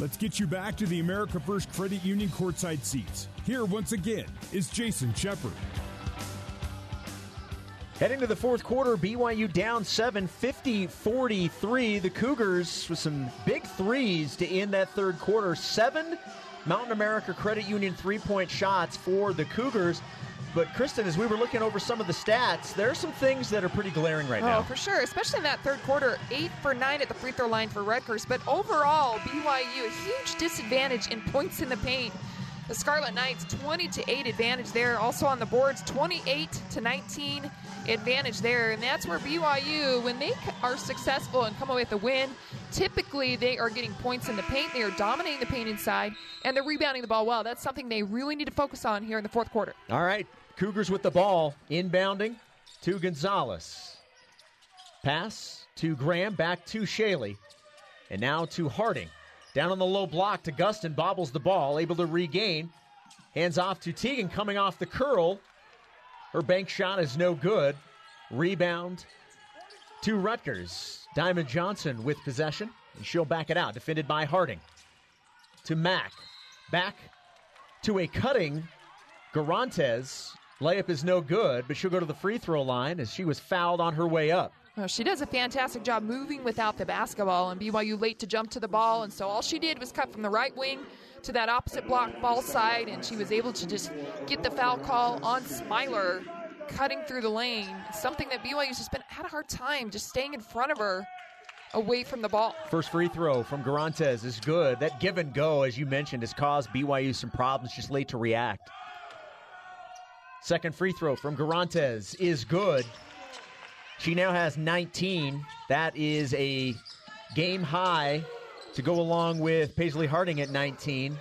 Let's get you back to the America First Credit Union courtside seats. Here, once again, is Jason Shepard. Heading to the fourth quarter, BYU down 7, 50 43. The Cougars with some big threes to end that third quarter. Seven Mountain America Credit Union three point shots for the Cougars. But Kristen, as we were looking over some of the stats, there are some things that are pretty glaring right now. oh, now. for sure, especially in that third quarter. Eight for nine at the free throw line for Rutgers. But overall, BYU a huge disadvantage in points in the paint. The Scarlet Knights 20 to 8 advantage there. Also on the boards, 28 to 19 advantage there. And that's where BYU, when they are successful and come away with a win, typically they are getting points in the paint. They are dominating the paint inside, and they're rebounding the ball well. That's something they really need to focus on here in the fourth quarter. All right. Cougars with the ball, inbounding to Gonzalez. Pass to Graham, back to Shaylee, and now to Harding. Down on the low block to Gustin, bobbles the ball, able to regain. Hands off to Tegan, coming off the curl. Her bank shot is no good. Rebound to Rutgers. Diamond Johnson with possession, and she'll back it out. Defended by Harding. To Mack. Back to a cutting Guirantes. Layup is no good, but she'll go to the free throw line as she was fouled on her way up. Well, she does a fantastic job moving without the basketball, and BYU late to jump to the ball, and so all she did was cut from the right wing to that opposite block ball side, and she was able to just get the foul call on Smiler, cutting through the lane. Something that BYU's just been had a hard time just staying in front of her, away from the ball. First free throw from Guirantes is good. That give and go, as you mentioned, has caused BYU some problems, just late to react. Second free throw from Guirantes is good. She now has 19. That is a game high to go along with Paisley Harding at 19.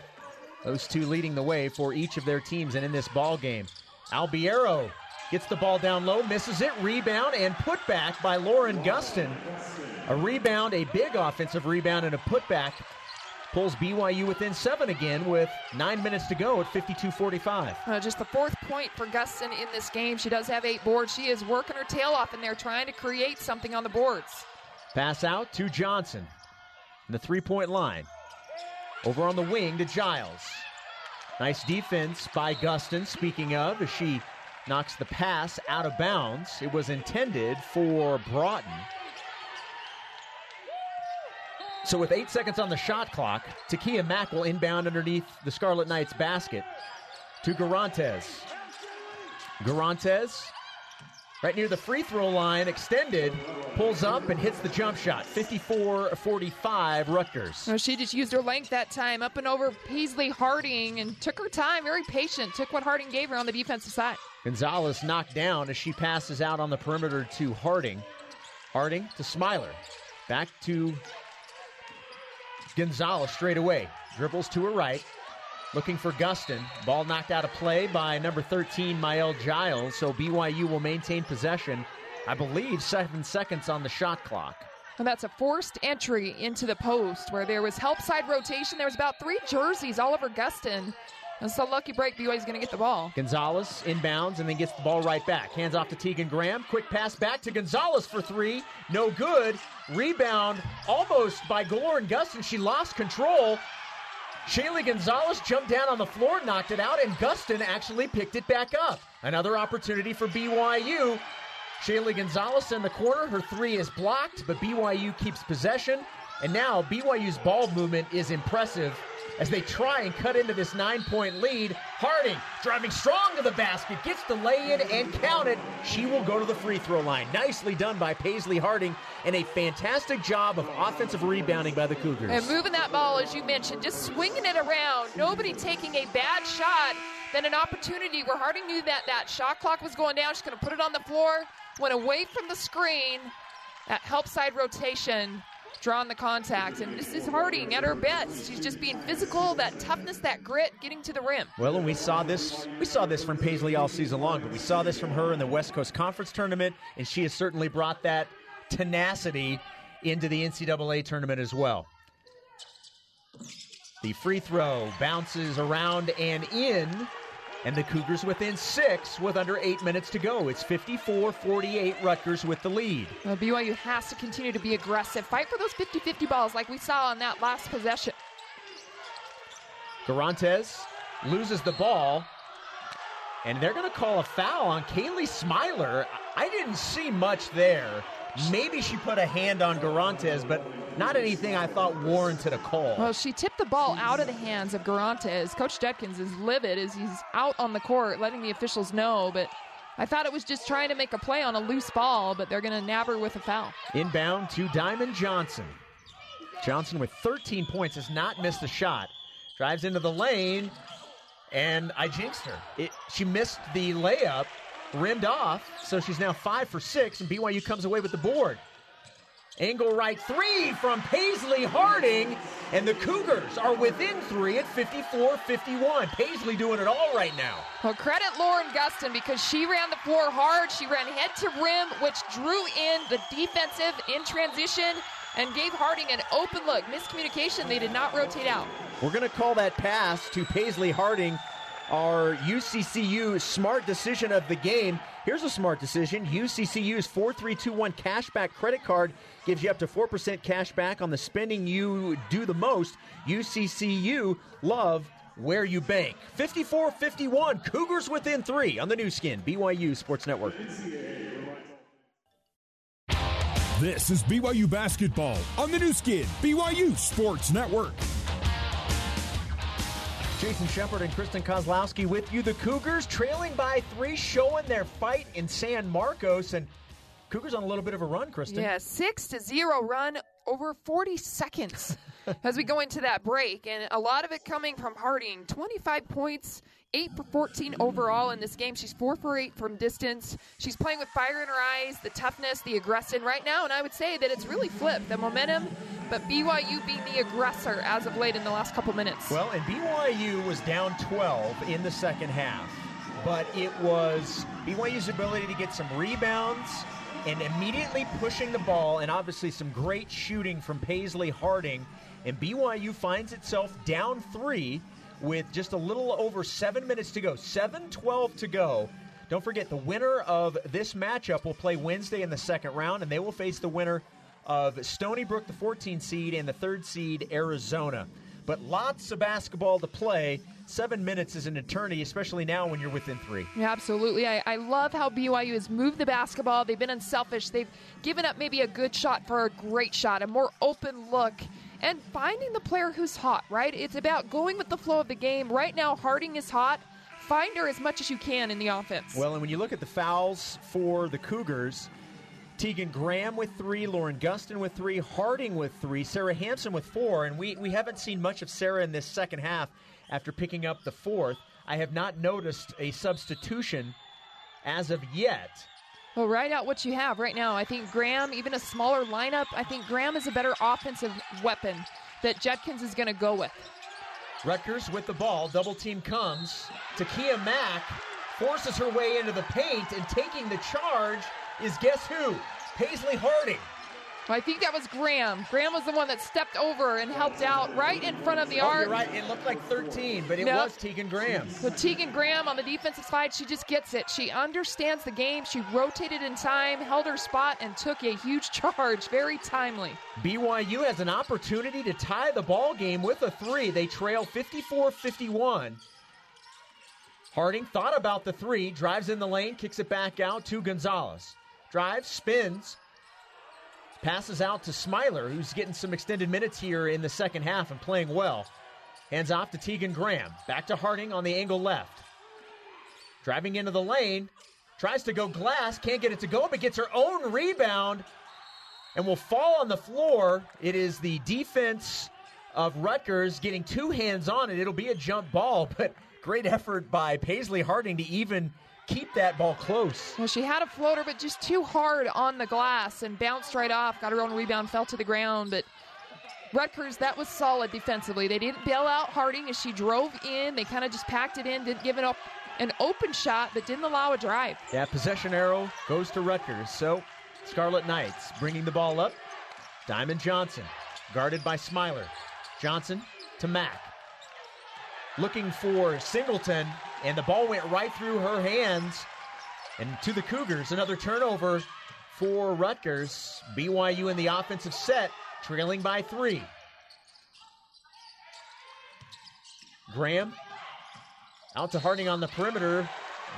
Those two leading the way for each of their teams and in this ball game. Albiero gets the ball down low, misses it, rebound and put back by Lauren Gustin. A rebound, a big offensive rebound and a putback pulls BYU within seven again with nine minutes to go at 52-45. Uh, just the fourth point for Gustin in this game. She does have eight boards. She is working her tail off in there trying to create something on the boards. Pass out to Johnson. And the three-point line. Over on the wing to Giles. Nice defense by Gustin, speaking of, as she knocks the pass out of bounds. It was intended for Broughton. So with eight seconds on the shot clock, Takia Mack will inbound underneath the Scarlet Knights basket to Guirantes. Guirantes, right near the free throw line, extended, pulls up and hits the jump shot. 54-45 Rutgers. No, she just used her length that time up and over Paisley Harding and took her time, very patient, took what Harding gave her on the defensive side. Gonzalez knocked down as she passes out on the perimeter to Harding. Harding to Smiler. Back to Gonzalez straight away. Dribbles to her right. Looking for Gustin. Ball knocked out of play by number 13, Mael Giles. So BYU will maintain possession. I believe seven seconds on the shot clock. And that's a forced entry into the post where there was help side rotation. There was about three jerseys all over Gustin. And a lucky break, BYU's going to get the ball. Gonzalez inbounds and then gets the ball right back. Hands off to Tegan Graham. Quick pass back to Gonzalez for three. No good. Rebound almost by Lauren Gustin. She lost control. Shaylee Gonzalez jumped down on the floor, knocked it out, and Gustin actually picked it back up. Another opportunity for BYU. Shaylee Gonzalez in the corner. Her three is blocked, but BYU keeps possession. And now BYU's ball movement is impressive as they try and cut into this nine point lead. Harding driving strong to the basket, gets the lay in and counted. She will go to the free throw line. Nicely done by Paisley Harding and a fantastic job of offensive rebounding by the Cougars. And moving that ball, as you mentioned, just swinging it around. Nobody taking a bad shot. Then an opportunity where Harding knew that that shot clock was going down. She's going to put it on the floor. Went away from the screen. That help side rotation drawing the contact. And this is Harding at her best. She's just being physical, that toughness, that grit, getting to the rim. Well, and we saw this we saw this from Paisley all season long, but we saw this from her in the West Coast Conference tournament, and she has certainly brought that tenacity into the NCAA tournament as well. The free throw bounces around and in. And the Cougars within six with under eight minutes to go. It's 54 48 Rutgers with the lead. Well, BYU has to continue to be aggressive. Fight for those 50 50 balls like we saw on that last possession. Guirantes loses the ball, and they're going to call a foul on Kaylee Smiler. I didn't see much there. Maybe she put a hand on Guirantes, but not anything I thought warranted a call. Well, she tipped the ball out of the hands of Guirantes. Coach Judkins is livid as he's out on the court, letting the officials know, but I thought it was just trying to make a play on a loose ball, but they're going to nab her with a foul. Inbound to Diamond Johnson. Johnson with 13 points has not missed a shot. Drives into the lane, and I jinxed her. It, she missed the layup, rimmed off, so she's now five for six, and BYU comes away with the board. Angle right three from Paisley Harding, and the Cougars are within three at 54 51. Paisley doing it all right now. Well, credit Lauren Gustin because she ran the floor hard. She ran head to rim, which drew in the defensive in transition and gave Harding an open look. Miscommunication, they did not rotate out. We're going to call that pass to Paisley Harding our UCCU smart decision of the game. Here's a smart decision. UCCU's 4321 cashback credit card gives you up to 4% cash back on the spending you do the most. UCCU love where you bank. 54 51, Cougars within three on the Nu Skin, BYU Sports Network. This is BYU Basketball on the Nu Skin, BYU Sports Network. Jason Shepard and Kristen Kozlowski with you. The Cougars trailing by three, showing their fight in San Marcos. And Cougars on a little bit of a run, Kristen. Yeah, six to zero run over 40 seconds as we go into that break. And a lot of it coming from Harding. 25 points, 8 for 14 overall in this game. She's 4 for 8 from distance. She's playing with fire in her eyes, the toughness, the aggression right now. And I would say that it's really flipped. The momentum, but BYU being the aggressor as of late in the last couple minutes. Well, and BYU was down 12 in the second half. But it was BYU's ability to get some rebounds and immediately pushing the ball, and obviously some great shooting from Paisley Harding. And BYU finds itself down three with just a little over seven minutes to go. 7 12 to go. Don't forget, the winner of this matchup will play Wednesday in the second round, and they will face the winner of Stony Brook, the 14 seed, and the third seed, Arizona. But lots of basketball to play. Seven minutes is an eternity, especially now when you're within three. Yeah, absolutely. I, I love how BYU has moved the basketball. They've been unselfish. They've given up maybe a good shot for a great shot, a more open look and finding the player who's hot, right? It's about going with the flow of the game. Right now, Harding is hot. Find her as much as you can in the offense. Well, and when you look at the fouls for the Cougars, Tegan Graham with three, Lauren Gustin with three, Harding with three, Sarah Hamson with four, and we, we haven't seen much of Sarah in this second half after picking up the fourth. I have not noticed a substitution as of yet. Well, write out what you have right now. I think Graham, even a smaller lineup, I think Graham is a better offensive weapon that Judkins is going to go with. Rutgers with the ball. Double team comes. Takia Mack forces her way into the paint, and taking the charge is guess who? Paisley Harding. I think that was Graham. Graham was the one that stepped over and helped out right in front of the oh, arc. You're right. It looked like 13, but it nope. was Tegan Graham. So Tegan Graham on the defensive side, she just gets it. She understands the game. She rotated in time, held her spot, and took a huge charge. Very timely. BYU has an opportunity to tie the ball game with a three. They trail 54-51. Harding thought about the three, drives in the lane, kicks it back out to Gonzalez. Drives, spins, passes out to Smiler, who's getting some extended minutes here in the second half and playing well. Hands off to Tegan Graham. Back to Harding on the angle left. Driving into the lane, tries to go glass, can't get it to go, but gets her own rebound and will fall on the floor. It is the defense of Rutgers getting two hands on it. It'll be a jump ball, but great effort by Paisley Harding to even keep that ball close. Well, she had a floater, but just too hard on the glass and bounced right off. Got her own rebound, fell to the ground. But Rutgers, that was solid defensively. They didn't bail out Harding as she drove in. They kind of just packed it in, didn't give it up an open shot, but didn't allow a drive. Yeah, possession arrow goes to Rutgers. So Scarlet Knights bringing the ball up. Diamond Johnson, guarded by Smiler. Johnson to Mack. Looking for Singleton, and the ball went right through her hands. And to the Cougars, another turnover for Rutgers. BYU in the offensive set, trailing by three. Graham out to Harding on the perimeter,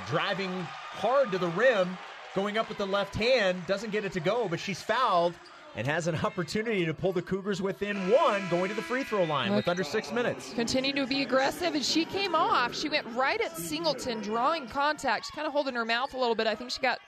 driving hard to the rim, going up with the left hand, doesn't get it to go, but she's fouled and has an opportunity to pull the Cougars within one going to the free throw line with under six minutes. Continue to be aggressive, and she came off. She went right at Singleton, drawing contact. She's kind of holding her mouth a little bit. I think she got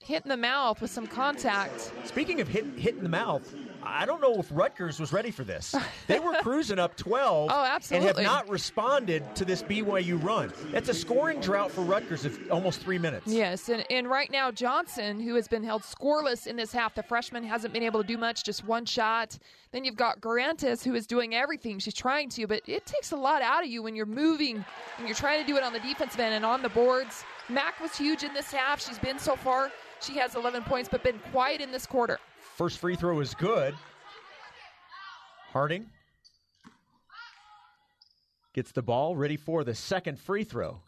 hit in the mouth with some contact. Speaking of hit, hit in the mouth, I don't know if Rutgers was ready for this. They were cruising up 12 oh, and have not responded to this BYU run. That's a scoring drought for Rutgers of almost three minutes. Yes, and, and right now, Johnson, who has been held scoreless in this half, the freshman hasn't been able to do much, just one shot. Then you've got Guirantes, who is doing everything. She's trying to, but it takes a lot out of you when you're moving and you're trying to do it on the defensive end and on the boards. Mack was huge in this half. She's been so far. She has 11 points, but been quiet in this quarter. First free throw is good. Harding gets the ball ready for the second free throw.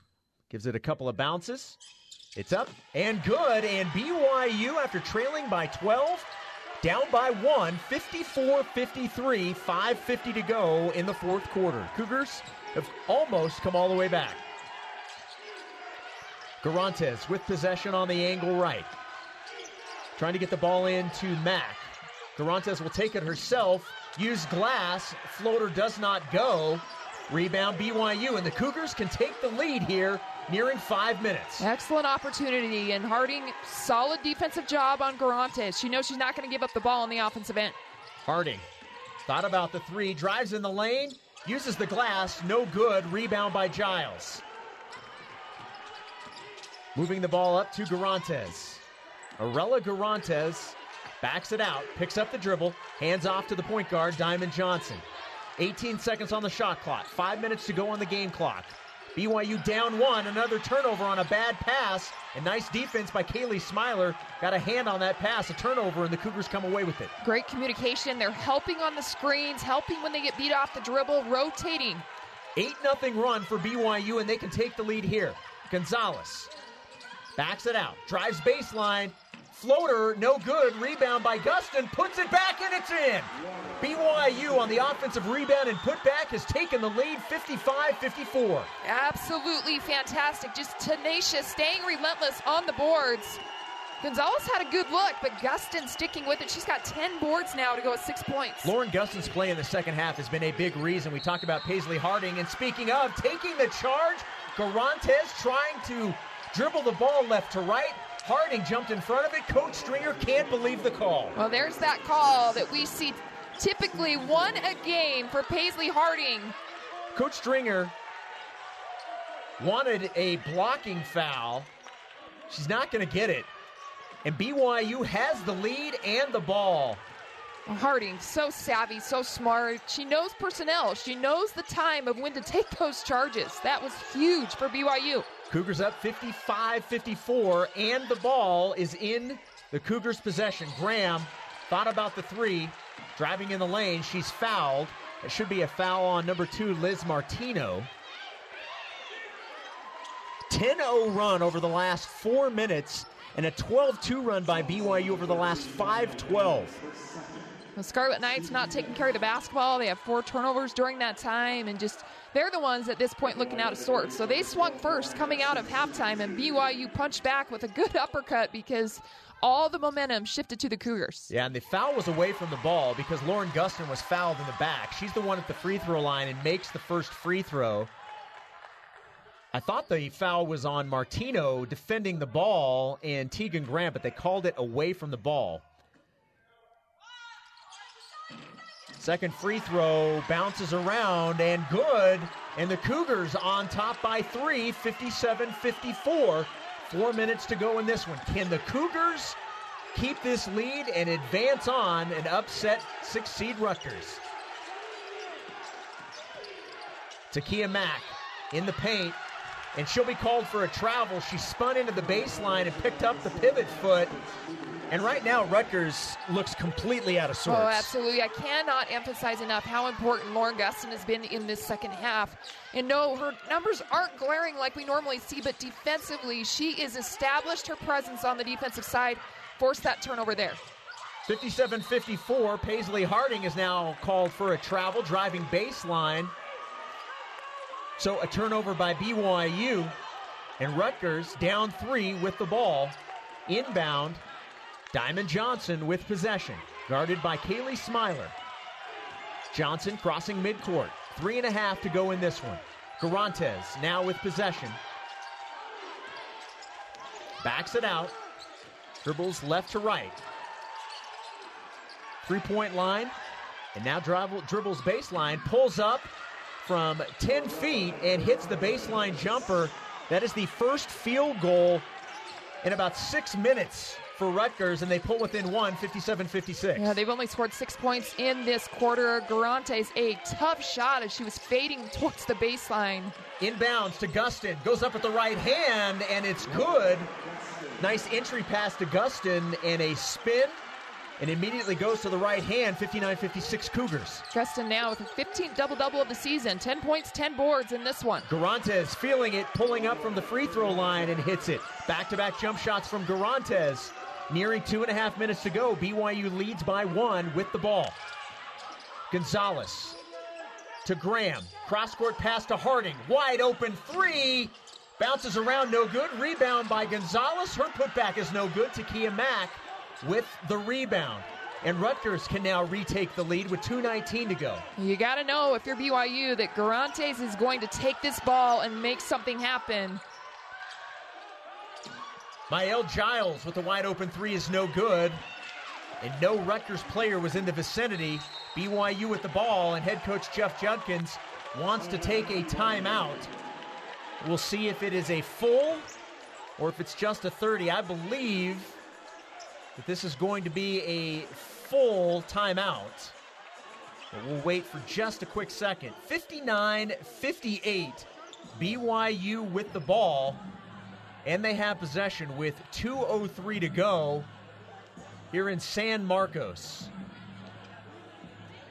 Gives it a couple of bounces. It's up and good. And BYU, after trailing by 12, down by one, 54 53, 5.50 to go in the fourth quarter. Cougars have almost come all the way back. Guirantes with possession on the angle right. Trying to get the ball in to Mack. Guirantes will take it herself. Use glass. Floater does not go. Rebound BYU, and the Cougars can take the lead here, nearing five minutes. Excellent opportunity, and Harding, solid defensive job on Guirantes. She knows she's not going to give up the ball on the offensive end. Harding thought about the three, drives in the lane, uses the glass, no good. Rebound by Giles. Moving the ball up to Guirantes. Arella Guirantes backs it out, picks up the dribble, hands off to the point guard, Diamond Johnson. 18 seconds on the shot clock, five minutes to go on the game clock. BYU down one, another turnover on a bad pass, and nice defense by Kaylee Smiler. Got a hand on that pass, a turnover, and the Cougars come away with it. Great communication. They're helping on the screens, helping when they get beat off the dribble, rotating. 8 nothing run for BYU, and they can take the lead here. Gonzalez backs it out, drives baseline, Floater, no good. Rebound by Gustin. Puts it back and it's in. BYU on the offensive rebound and putback has taken the lead 55 54. Absolutely fantastic. Just tenacious, staying relentless on the boards. Gonzalez had a good look, but Gustin sticking with it. She's got 10 boards now to go with six points. Lauren Gustin's play in the second half has been a big reason. We talked about Paisley Harding. And speaking of taking the charge, Guirantes trying to dribble the ball left to right. Harding jumped in front of it. Coach Stringer can't believe the call. Well, there's that call that we see typically one a game for Paisley Harding. Coach Stringer wanted a blocking foul. She's not going to get it. And BYU has the lead and the ball. Harding, so savvy, so smart. She knows personnel. She knows the time of when to take those charges. That was huge for BYU. Cougars up 55 54, and the ball is in the Cougars' possession. Graham thought about the three, driving in the lane. She's fouled. It should be a foul on number two, Liz Martino. 10 0 run over the last four minutes, and a 12 2 run by BYU over the last 5 12. The Scarlet Knights not taking care of the basketball. They have four turnovers during that time, and just they're the ones at this point looking out of sorts. So they swung first coming out of halftime, and BYU punched back with a good uppercut because all the momentum shifted to the Cougars. Yeah, and the foul was away from the ball because Lauren Gustin was fouled in the back. She's the one at the free throw line and makes the first free throw. I thought the foul was on Martino defending the ball and Tegan Grant, but they called it away from the ball. Second free throw bounces around and good. And the Cougars on top by three, 57 54. Four minutes to go in this one. Can the Cougars keep this lead and advance on and upset six seed Rutgers? Takia Mack in the paint, and she'll be called for a travel. She spun into the baseline and picked up the pivot foot. And right now, Rutgers looks completely out of oh, sorts. Oh, absolutely. I cannot emphasize enough how important Lauren Gustin has been in this second half. And no, her numbers aren't glaring like we normally see, but defensively, she has established her presence on the defensive side, forced that turnover there. 57 54. Paisley Harding is now called for a travel, driving baseline. So a turnover by BYU, and Rutgers down three with the ball. Inbound, Diamond Johnson with possession, guarded by Kaylee Smiler. Johnson crossing midcourt. Three and a half to go in this one. Guirantes now with possession. Backs it out. Dribbles left to right. Three point line. And now dribble, dribbles baseline. Pulls up from 10 feet and hits the baseline jumper. That is the first field goal in about six minutes for Rutgers, and they pull within one, 57 56. Yeah, they've only scored six points in this quarter. Guirantes, a tough shot as she was fading towards the baseline. Inbounds to Gustin, goes up with the right hand, and it's good. Nice entry pass to Gustin, and a spin and immediately goes to the right hand, 59 56 Cougars. Gustin now with a 15th double double of the season, 10 points, 10 boards in this one. Guirantes feeling it, pulling up from the free throw line and hits it. Back to back jump shots from Guirantes. Nearing two and a half minutes to go. BYU leads by one with the ball. Gonzalez to Graham. Cross court pass to Harding. Wide open three. Bounces around, no good. Rebound by Gonzalez. Her putback is no good. Takia Mack with the rebound. And Rutgers can now retake the lead with 2.19 to go. You got to know if you're BYU that Guirantes is going to take this ball and make something happen. Mael Giles with the wide open three is no good. And no Rutgers player was in the vicinity. BYU with the ball, and head coach Jeff Judkins wants to take a timeout. We'll see if it is a full or if it's just a 30. I believe that this is going to be a full timeout. But we'll wait for just a quick second. 59 58. BYU with the ball. And they have possession with 2.03 to go here in San Marcos.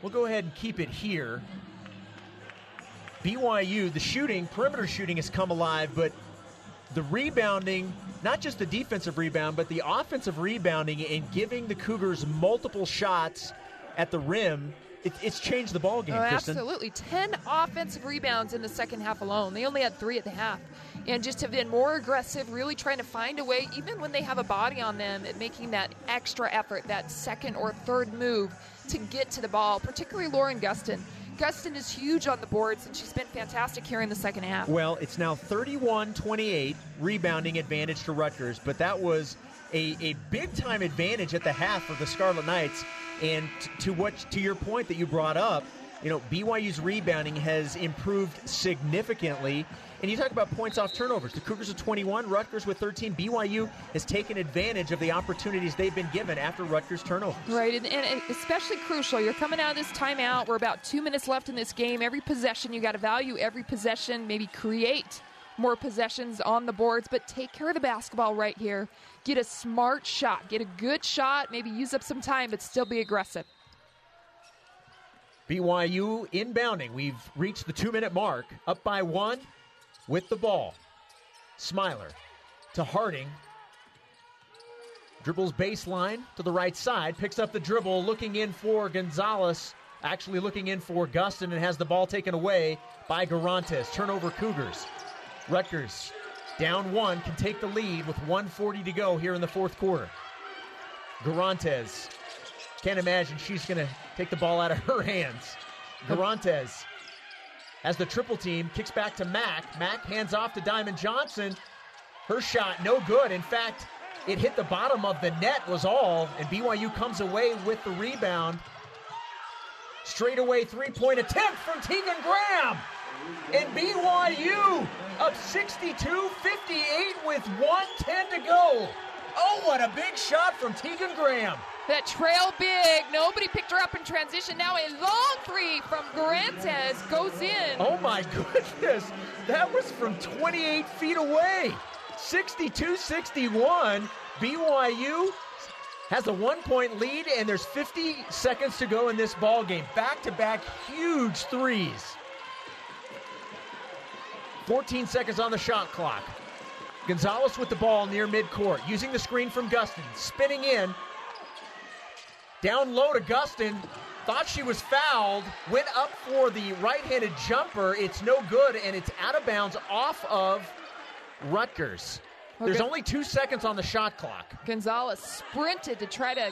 We'll go ahead and keep it here. BYU, the shooting, perimeter shooting has come alive, but the rebounding, not just the defensive rebound, but the offensive rebounding and giving the Cougars multiple shots at the rim it, it's changed the ball game. Oh, absolutely, ten offensive rebounds in the second half alone. They only had three at the half, and just have been more aggressive, really trying to find a way, even when they have a body on them, at making that extra effort, that second or third move to get to the ball. Particularly Lauren Gustin. Gustin is huge on the boards, and she's been fantastic here in the second half. Well, it's now 31 28 rebounding advantage to Rutgers, but that was a, a big time advantage at the half for the Scarlet Knights. And t- to what to your point that you brought up, you know, BYU's rebounding has improved significantly. And you talk about points off turnovers. The Cougars with 21, Rutgers with 13. BYU has taken advantage of the opportunities they've been given after Rutgers turnovers. Right, and, and especially crucial. You're coming out of this timeout. We're about two minutes left in this game. Every possession, you got to value every possession, maybe create more possessions on the boards, but take care of the basketball right here. Get a smart shot, get a good shot, maybe use up some time, but still be aggressive. BYU inbounding. We've reached the two minute mark, up by one with the ball. Smiler to Harding. Dribbles baseline to the right side, picks up the dribble, looking in for Gonzalez, actually looking in for Gustin, and has the ball taken away by Guirantes. Turnover Cougars. Rutgers down one can take the lead with 140 to go here in the fourth quarter. Guirantes can't imagine she's going to take the ball out of her hands. Guirantes as the triple team kicks back to Mack. Mack hands off to Diamond Johnson. Her shot no good. In fact, it hit the bottom of the net was all, and BYU comes away with the rebound. Straightaway three-point attempt from Tegan Graham. And BYU up 62 58 with 110 to go. Oh, what a big shot from Tegan Graham. That trail big. Nobody picked her up in transition. Now a long three from Guirantes goes in. Oh, my goodness. That was from 28 feet away. 62 61. BYU has a one point lead, and there's 50 seconds to go in this ball game. Back to back huge threes. 14 seconds on the shot clock. Gonzalez with the ball near midcourt, using the screen from Gustin, spinning in. Down low to Gustin. thought she was fouled, went up for the right handed jumper. It's no good, and it's out of bounds off of Rutgers. There's only two seconds on the shot clock. Gonzalez sprinted to try to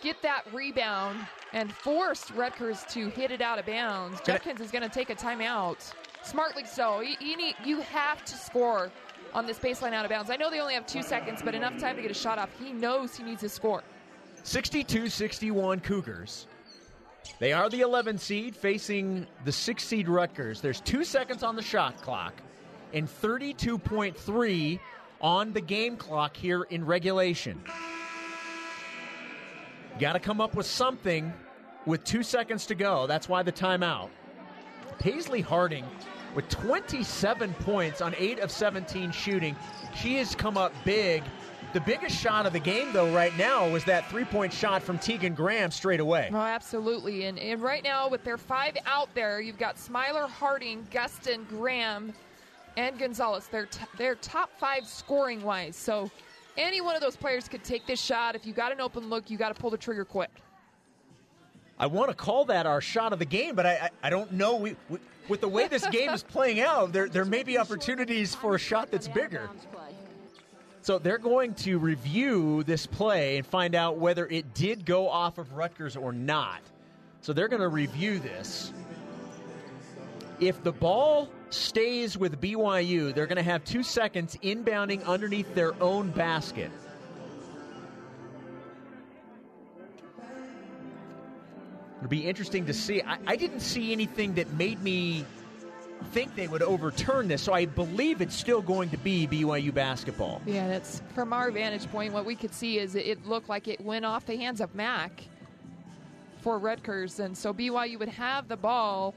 get that rebound and forced Rutgers to hit it out of bounds. Judkins is going to take a timeout. Smartly so. You, you, need, you have to score on this baseline out of bounds. I know they only have two seconds, but enough time to get a shot off. He knows he needs to score. 62 61 Cougars. They are the 11 seed facing the 6 seed Rutgers. There's two seconds on the shot clock and 32.3 on the game clock here in regulation. Got to come up with something with two seconds to go. That's why the timeout. Paisley Harding with 27 points on 8 of 17 shooting. She has come up big. The biggest shot of the game, though, right now was that three point shot from Tegan Graham straight away. Oh, absolutely. And, and right now, with their five out there, you've got Smiler, Harding, Gustin, Graham, and Gonzalez. They're, t- they're top five scoring wise. So any one of those players could take this shot. If you got an open look, you got to pull the trigger quick. I want to call that our shot of the game, but I, I, I don't know. We, we, with the way this game is playing out, there, there may be opportunities for a shot that's bigger. So they're going to review this play and find out whether it did go off of Rutgers or not. So they're going to review this. If the ball stays with BYU, they're going to have two seconds inbounding underneath their own basket. It'll be interesting to see. I, I didn't see anything that made me think they would overturn this, so I believe it's still going to be BYU basketball. Yeah, that's from our vantage point. What we could see is it, looked like it went off the hands of Mack for Rutgers, and so BYU would have the ball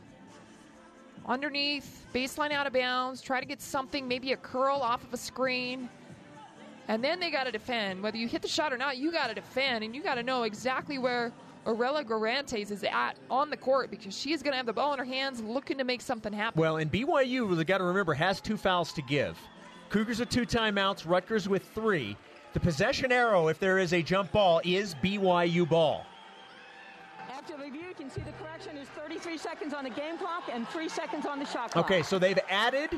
underneath, baseline out of bounds, try to get something, maybe a curl off of a screen, and then they got to defend. Whether you hit the shot or not, you got to defend, and you got to know exactly where Arella Guirantes is at on the court because she is going to have the ball in her hands, looking to make something happen. Well, and BYU, we got to remember, has two fouls to give. Cougars with two timeouts, Rutgers with three. The possession arrow, if there is a jump ball, is BYU ball. After review, you can see the correction is 33 seconds on the game clock and 3 seconds on the shot clock. Okay, so they've added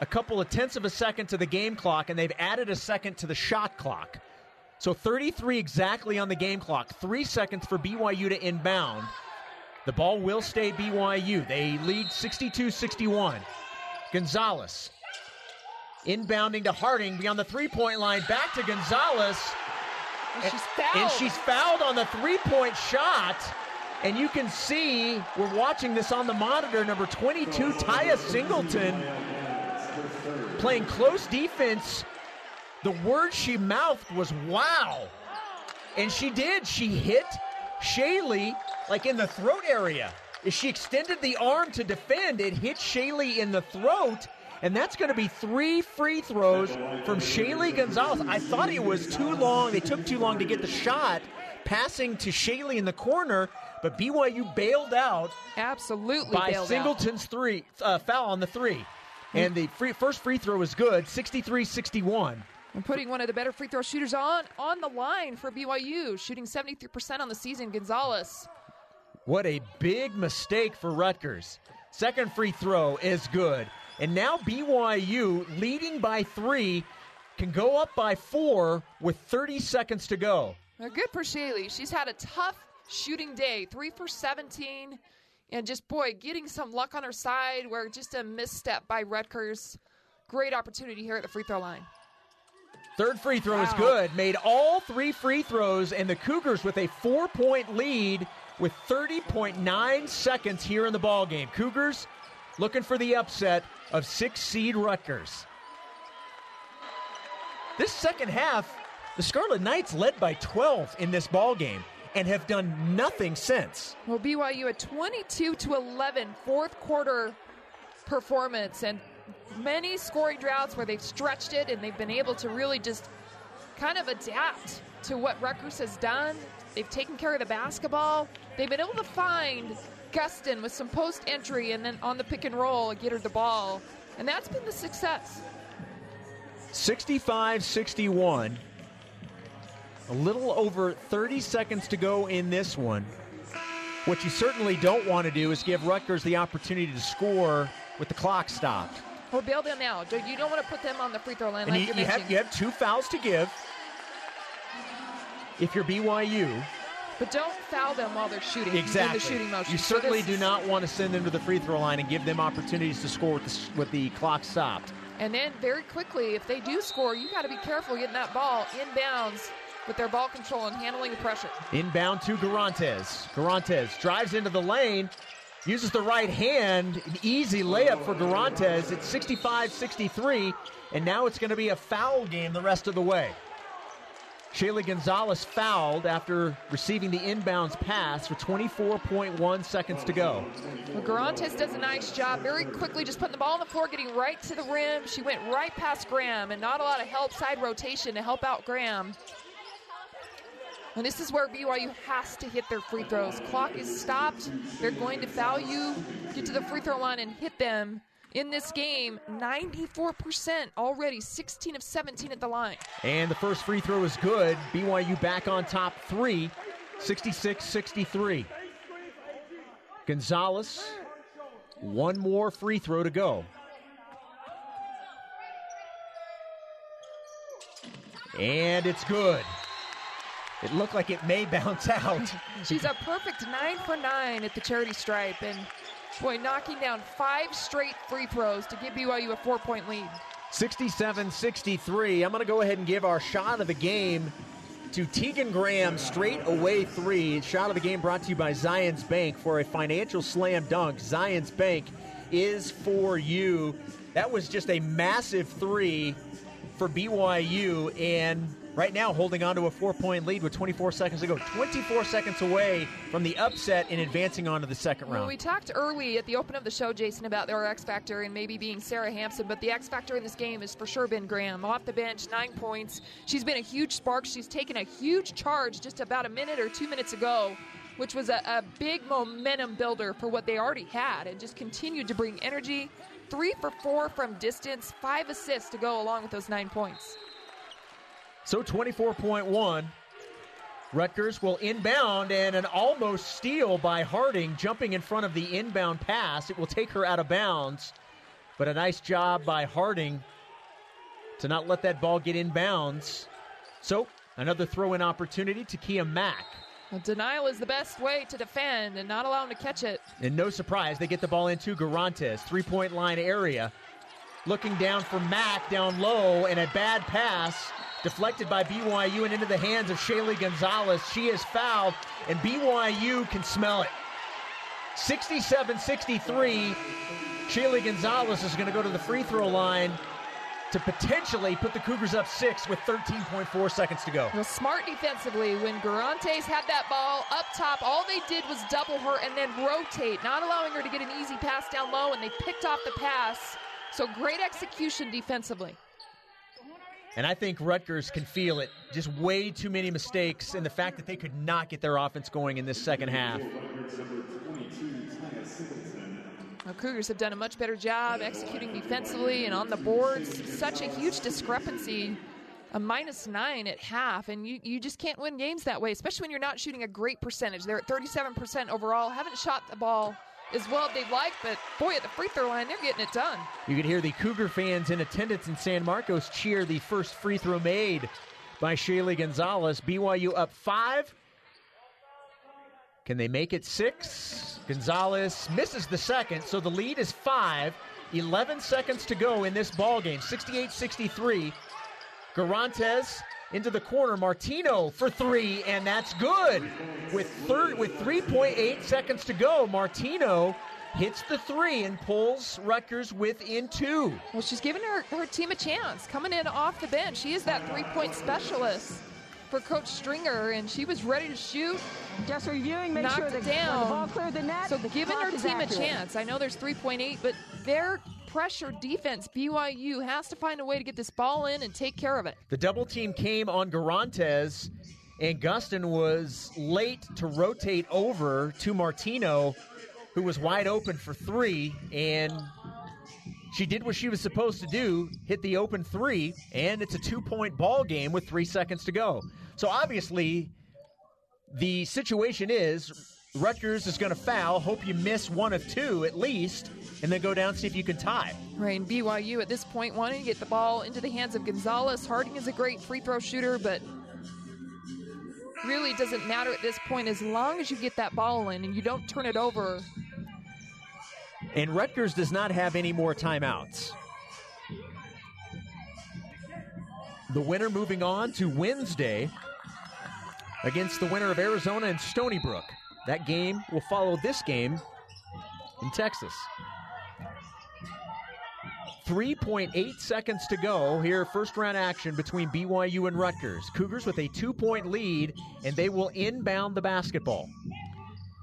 a couple of tenths of a second to the game clock, and they've added a second to the shot clock. So 33 exactly on the game clock, three seconds for BYU to inbound. The ball will stay BYU. They lead 62 61. Gonzalez inbounding to Harding beyond the three point line, back to Gonzalez. And she's fouled. And she's fouled on the three point shot. And you can see, we're watching this on the monitor, number 22, Taya Singleton, playing close defense. The word she mouthed was wow. And she did. She hit Shaylee like in the throat area. As she extended the arm to defend, it hit Shaylee in the throat. And that's going to be three free throws from Shaylee Gonzalez. I thought it was too long. They took too long to get the shot, passing to Shaylee in the corner, but BYU bailed out Absolutely by bailed out. Singleton's three uh, foul on the three. And the free, first free throw was good, 63 61. And putting one of the better free throw shooters on on the line for BYU, shooting 73% on the season, Gonzalez. What a big mistake for Rutgers. Second free throw is good. And now BYU, leading by three, can go up by four with 30 seconds to go. Now, good for Shaylee. She's had a tough shooting day, three for 17, and just, boy, getting some luck on her side where just a misstep by Rutgers. Great opportunity here at the free throw line. Third free throw is good. Made all three free throws, and the Cougars with a four point lead with 30.9 seconds here in the ball game. Cougars looking for the upset of six seed Rutgers. This second half, the Scarlet Knights led by 12 in this ball game and have done nothing since. Well, BYU a 22 to 11 fourth quarter performance and many scoring droughts where they've stretched it and they've been able to really just kind of adapt to what Rutgers has done. They've taken care of the basketball. They've been able to find Gustin with some post entry and then on the pick and roll get her the ball. And that's been the success. 65 61. A little over 30 seconds to go in this one. What you certainly don't want to do is give Rutgers the opportunity to score with the clock stopped. Or bail them out. You don't want to put them on the free throw line And like you, you have you have two fouls to give. If you're BYU, But don't foul them while they're shooting exactly, in the shooting motion. you So certainly this do not want to send them to the free throw line and give them opportunities to score with the, with the clock stopped. And then very quickly, if they do score, you got to be careful getting that ball inbounds with their ball control and handling the pressure. Inbound to Guirantes. Guirantes drives into the lane, uses the right hand. An easy layup for Guirantes. It's 65 63, and now it's going to be a foul game the rest of the way. Shaylee Gonzalez fouled after receiving the inbounds pass for 24.1 seconds to go. Well, Guirantes does a nice job very quickly just putting the ball on the floor, getting right to the rim. She went right past Graham, and not a lot of help side rotation to help out Graham. And this is where BYU has to hit their free throws. Clock is stopped. They're going to foul you, get to the free throw line, and hit them. In this game, 94% already, 16 of 17 at the line. And the first free throw is good. BYU back on top three, 66 63. Gonzalez, one more free throw to go. And it's good. It looked like it may bounce out. She's a perfect nine for nine at the charity stripe, and boy, knocking down five straight free throws to give BYU a four point lead. 67 63. I'm going to go ahead and give our shot of the game to Tegan Graham, straight away three. Shot of the game brought to you by Zions Bank for a financial slam dunk. Zions Bank is for you. That was just a massive three for BYU, and right now holding on to a four point lead with 24 seconds to go. 24 seconds away from the upset and advancing on to the second Well, round. we talked early at the open of the show, Jason, about their X factor and maybe being Sarah Hamson, but the X factor in this game has for sure been Graham. Off the bench, nine points. She's been a huge spark. She's taken a huge charge just about a minute or two minutes ago, which was a, a big momentum builder for what they already had, and just continued to bring energy. Three for four from distance, five assists to go along with those nine points. So 24.1. Rutgers will inbound and an almost steal by Harding jumping in front of the inbound pass. It will take her out of bounds, but a nice job by Harding to not let that ball get inbounds. So another throw in opportunity to Kia Mack. Well, denial is the best way to defend and not allow them to catch it. And no surprise, they get the ball into Guirantes, three point line area. Looking down for Mack down low, and a bad pass deflected by BYU and into the hands of Shaylee Gonzalez. She is fouled, and BYU can smell it. 67 63. Shaylee Gonzalez is going to go to the free throw line to potentially put the Cougars up six with 13.4 seconds to go. Well, smart defensively when Guirantes had that ball up top. All they did was double her and then rotate, not allowing her to get an easy pass down low, and they picked off the pass. So great execution defensively. And I think Rutgers can feel it. Just way too many mistakes, and the fact that they could not get their offense going in this second half. The Cougars have done a much better job executing defensively and on the boards. Such a huge discrepancy. A minus nine at half, and you, you just can't win games that way, especially when you're not shooting a great percentage. They're at 37% overall. Haven't shot the ball as well as they'd like, but boy, at the free throw line, they're getting it done. You could hear the Cougar fans in attendance in San Marcos cheer the first free throw made by Shaylee Gonzalez. BYU up five. Can they make it six? Gonzalez misses the second, so the lead is five. 11 seconds to go in this ball game. 68 63. Guirantes into the corner. Martino for three, and that's good. With third, with 3.8 seconds to go, Martino hits the three and pulls Rutgers within two. Well, she's giving her, her team a chance. Coming in off the bench, she is that three point specialist for Coach Stringer, and she was ready to shoot. Just reviewing, make Knocked sure it down. the ball cleared the net. So the giving her is team a chance. I know there's 3.8, but their pressure defense, BYU has to find a way to get this ball in and take care of it. The double team came on Guirantes, and Gustin was late to rotate over to Martino, who was wide open for three, and she did what she was supposed to do, hit the open three, and it's a two point ball game with three seconds to go. So obviously, the situation is Rutgers is going to foul. Hope you miss one of two at least, and then go down see if you can tie. Right, and BYU at this point wanting to get the ball into the hands of Gonzalez. Harding is a great free throw shooter, but really doesn't matter at this point as long as you get that ball in and you don't turn it over. And Rutgers does not have any more timeouts. The winner moving on to Wednesday against the winner of Arizona and Stony Brook. That game will follow this game in Texas. 3.8 seconds to go here, first round action between BYU and Rutgers. Cougars with a two point lead, and they will inbound the basketball.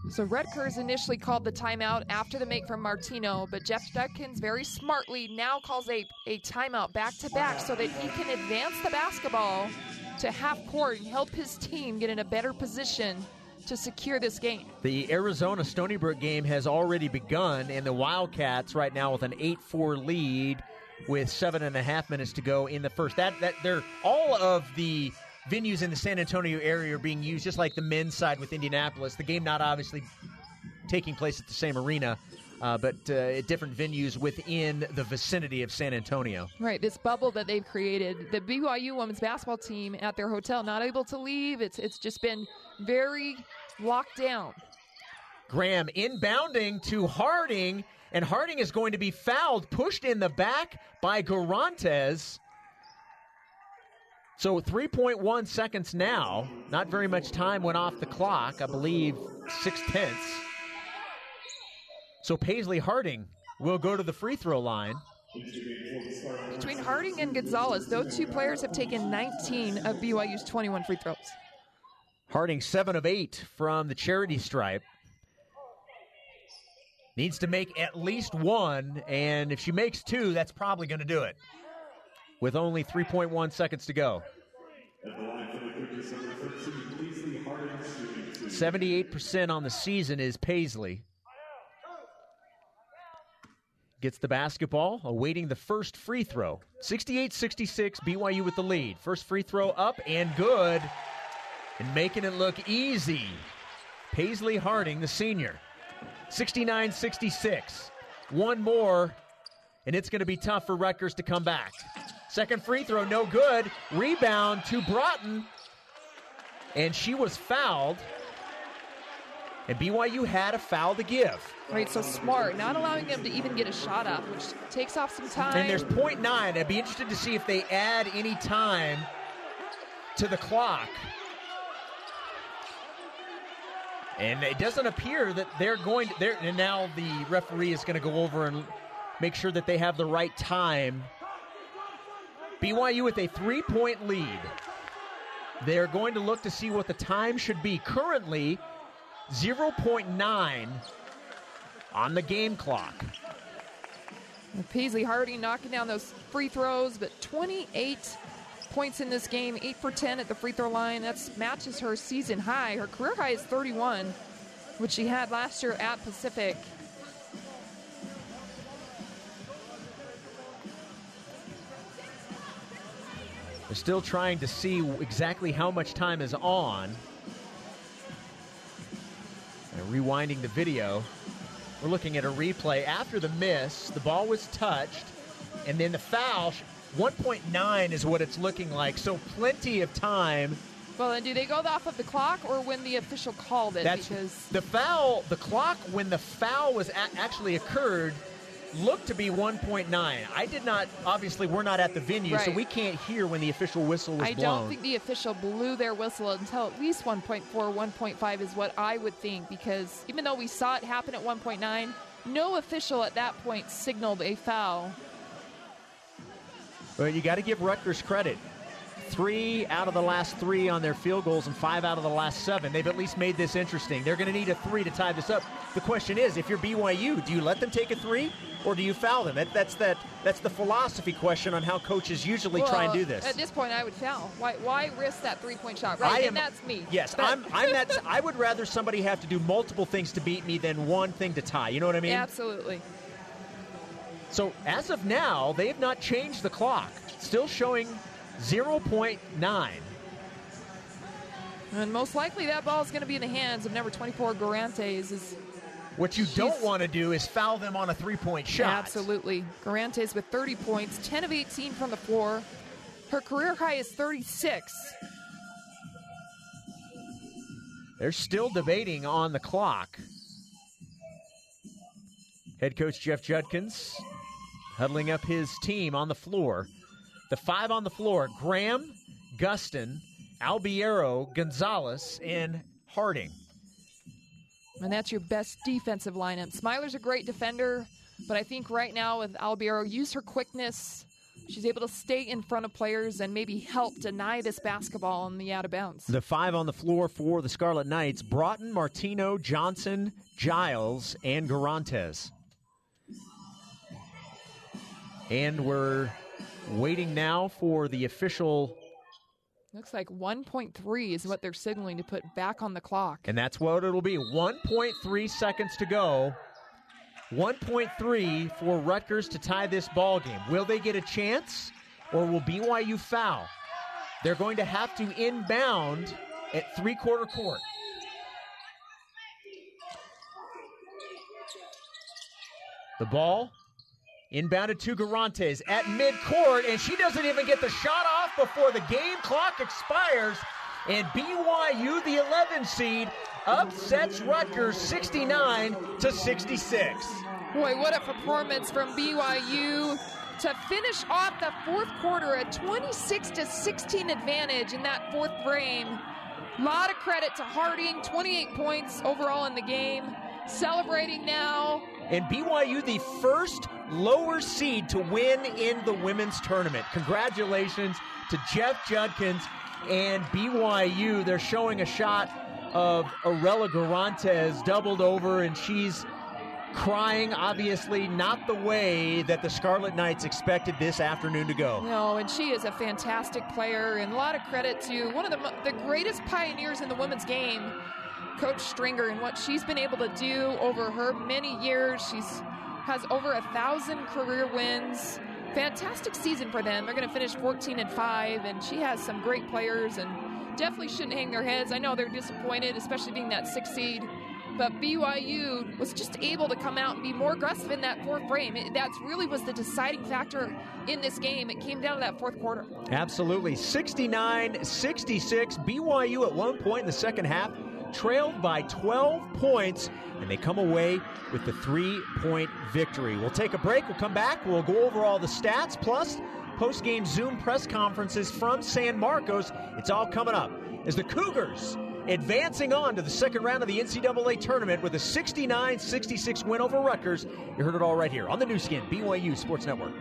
So Rutgers initially called the timeout after the make from Martino, but Jeff Judkins very smartly now calls a, a timeout back to back so that he can advance the basketball to half court and help his team get in a better position to secure this game. The Arizona Stony Brook game has already begun, and the Wildcats right now with an 8 4 lead with seven and a half minutes to go in the first. That that they're all of the venues in the San Antonio area are being used, just like the men's side with Indianapolis. The game not obviously taking place at the same arena. Uh, but uh, at different venues within the vicinity of San Antonio. Right, this bubble that they've created. The BYU women's basketball team at their hotel not able to leave. It's it's just been very locked down. Graham inbounding to Harding, and Harding is going to be fouled, pushed in the back by Guirantes. So 3.1 seconds now. Not very much time went off the clock. I believe six tenths. So Paisley Harding will go to the free throw line. Between Harding and Gonzalez, those two players have taken 19 of BYU's 21 free throws. Harding, seven of eight from the charity stripe. Needs to make at least one, and if she makes two, that's probably going to do it. With only 3.1 seconds to go. 78% on the season is Paisley. Gets the basketball, awaiting the first free throw. 68 66, BYU with the lead. First free throw up and good and making it look easy. Paisley Harding, the senior. 69 66. One more, and it's going to be tough for Rutgers to come back. Second free throw, no good. Rebound to Broughton, and she was fouled. And BYU had a foul to give. Right, so smart, not allowing them to even get a shot up, which takes off some time. And there's point nine. I'd be interested to see if they add any time to the clock and it doesn't appear that they're going to, they're, and now the referee is going to go over and make sure that they have the right time. BYU with a three point lead. They're going to look to see what the time should be. Currently, 0.9 on the game clock. Paisley Harding knocking down those free throws, but 28 points in this game, 8 for 10 at the free throw line. That matches her season high. Her career high is 31, which she had last year at Pacific. They're still trying to see exactly how much time is on. And rewinding the video, we're looking at a replay. After the miss, the ball was touched, and then the foul 1.9 is what it's looking like, so plenty of time. Well, then do they go off of the clock or when the official called it? That's because the foul, the clock when the foul was a- actually occurred looked to be 1.9. I did not, obviously, we're not at the venue, right. so we can't hear when the official whistle was I blown. I don't think the official blew their whistle until at least 1.4, 1.5 is what I would think, because even though we saw it happen at 1.9, no official at that point signaled a foul. But you got to give Rutgers credit. Three out of the last three on their field goals and five out of the last seven. They've at least made this interesting. They're going to need a three to tie this up. The question is, if you're BYU, do you let them take a three or do you foul them? That, that's that. That's the philosophy question on how coaches usually well, try and do this. At this point, I would foul. Why, why risk that three-point shot? Right, I and am, that's me. Yes, but. I'm. I'm that. I would rather somebody have to do multiple things to beat me than one thing to tie. You know what I mean? Absolutely. So as of now, they have not changed the clock. Still showing 0.9. And most likely that ball is going to be in the hands of number 24, Guirantes. Is what you don't want to do is foul them on a three point shot. Absolutely. Guirantes with 30 points, 10 of 18 from the floor. Her career high is 36. They're still debating on the clock. Head coach Jeff Judkins huddling up his team on the floor. The five on the floor Graham, Gustin, Albiero, Gonzalez, and Harding. And that's your best defensive lineup. Smiler's a great defender, but I think right now with Albiero, use her quickness. She's able to stay in front of players and maybe help deny this basketball on the out of bounds. The five on the floor for the Scarlet Knights Broughton, Martino, Johnson, Giles, and Guirantes. And we're waiting now for the official Looks like 1.3 is what they're signaling to put back on the clock. And that's what it'll be 1.3 seconds to go. 1.3 for Rutgers to tie this ball game. Will they get a chance or will BYU foul? They're going to have to inbound at three quarter court. The ball Inbounded to Guirantes at midcourt, and she doesn't even get the shot off before the game clock expires. And BYU, the 11 seed, upsets Rutgers 69 to 66. Boy, what a performance from BYU to finish off the fourth quarter, a 26 to 16 advantage in that fourth frame. A lot of credit to Harding, 28 points overall in the game. Celebrating now. And BYU, the first lower seed to win in the women's tournament. Congratulations to Jeff Judkins and BYU. They're showing a shot of Arella Guirantes doubled over, and she's crying, obviously not the way that the Scarlet Knights expected this afternoon to go. No, and she is a fantastic player, and a lot of credit to one of the, the greatest pioneers in the women's game, Coach Stringer, and what she's been able to do over her many years. She's has over a thousand career wins. Fantastic season for them. They're going to finish 14 and 5, and she has some great players and definitely shouldn't hang their heads. I know they're disappointed, especially being that sixth seed. But BYU was just able to come out and be more aggressive in that fourth frame. That really was the deciding factor in this game. It came down to that fourth quarter. Absolutely. 69 66. BYU at one point in the second half trailed by 12 points, and they come away with the three point victory. We'll take a break. We'll come back. We'll go over all the stats, plus post game Zoom press conferences from San Marcos. It's all coming up as the Cougars advancing on to the second round of the NCAA tournament with a 69 66 win over Rutgers. You heard it all right here on the Nu Skin, BYU Sports Network.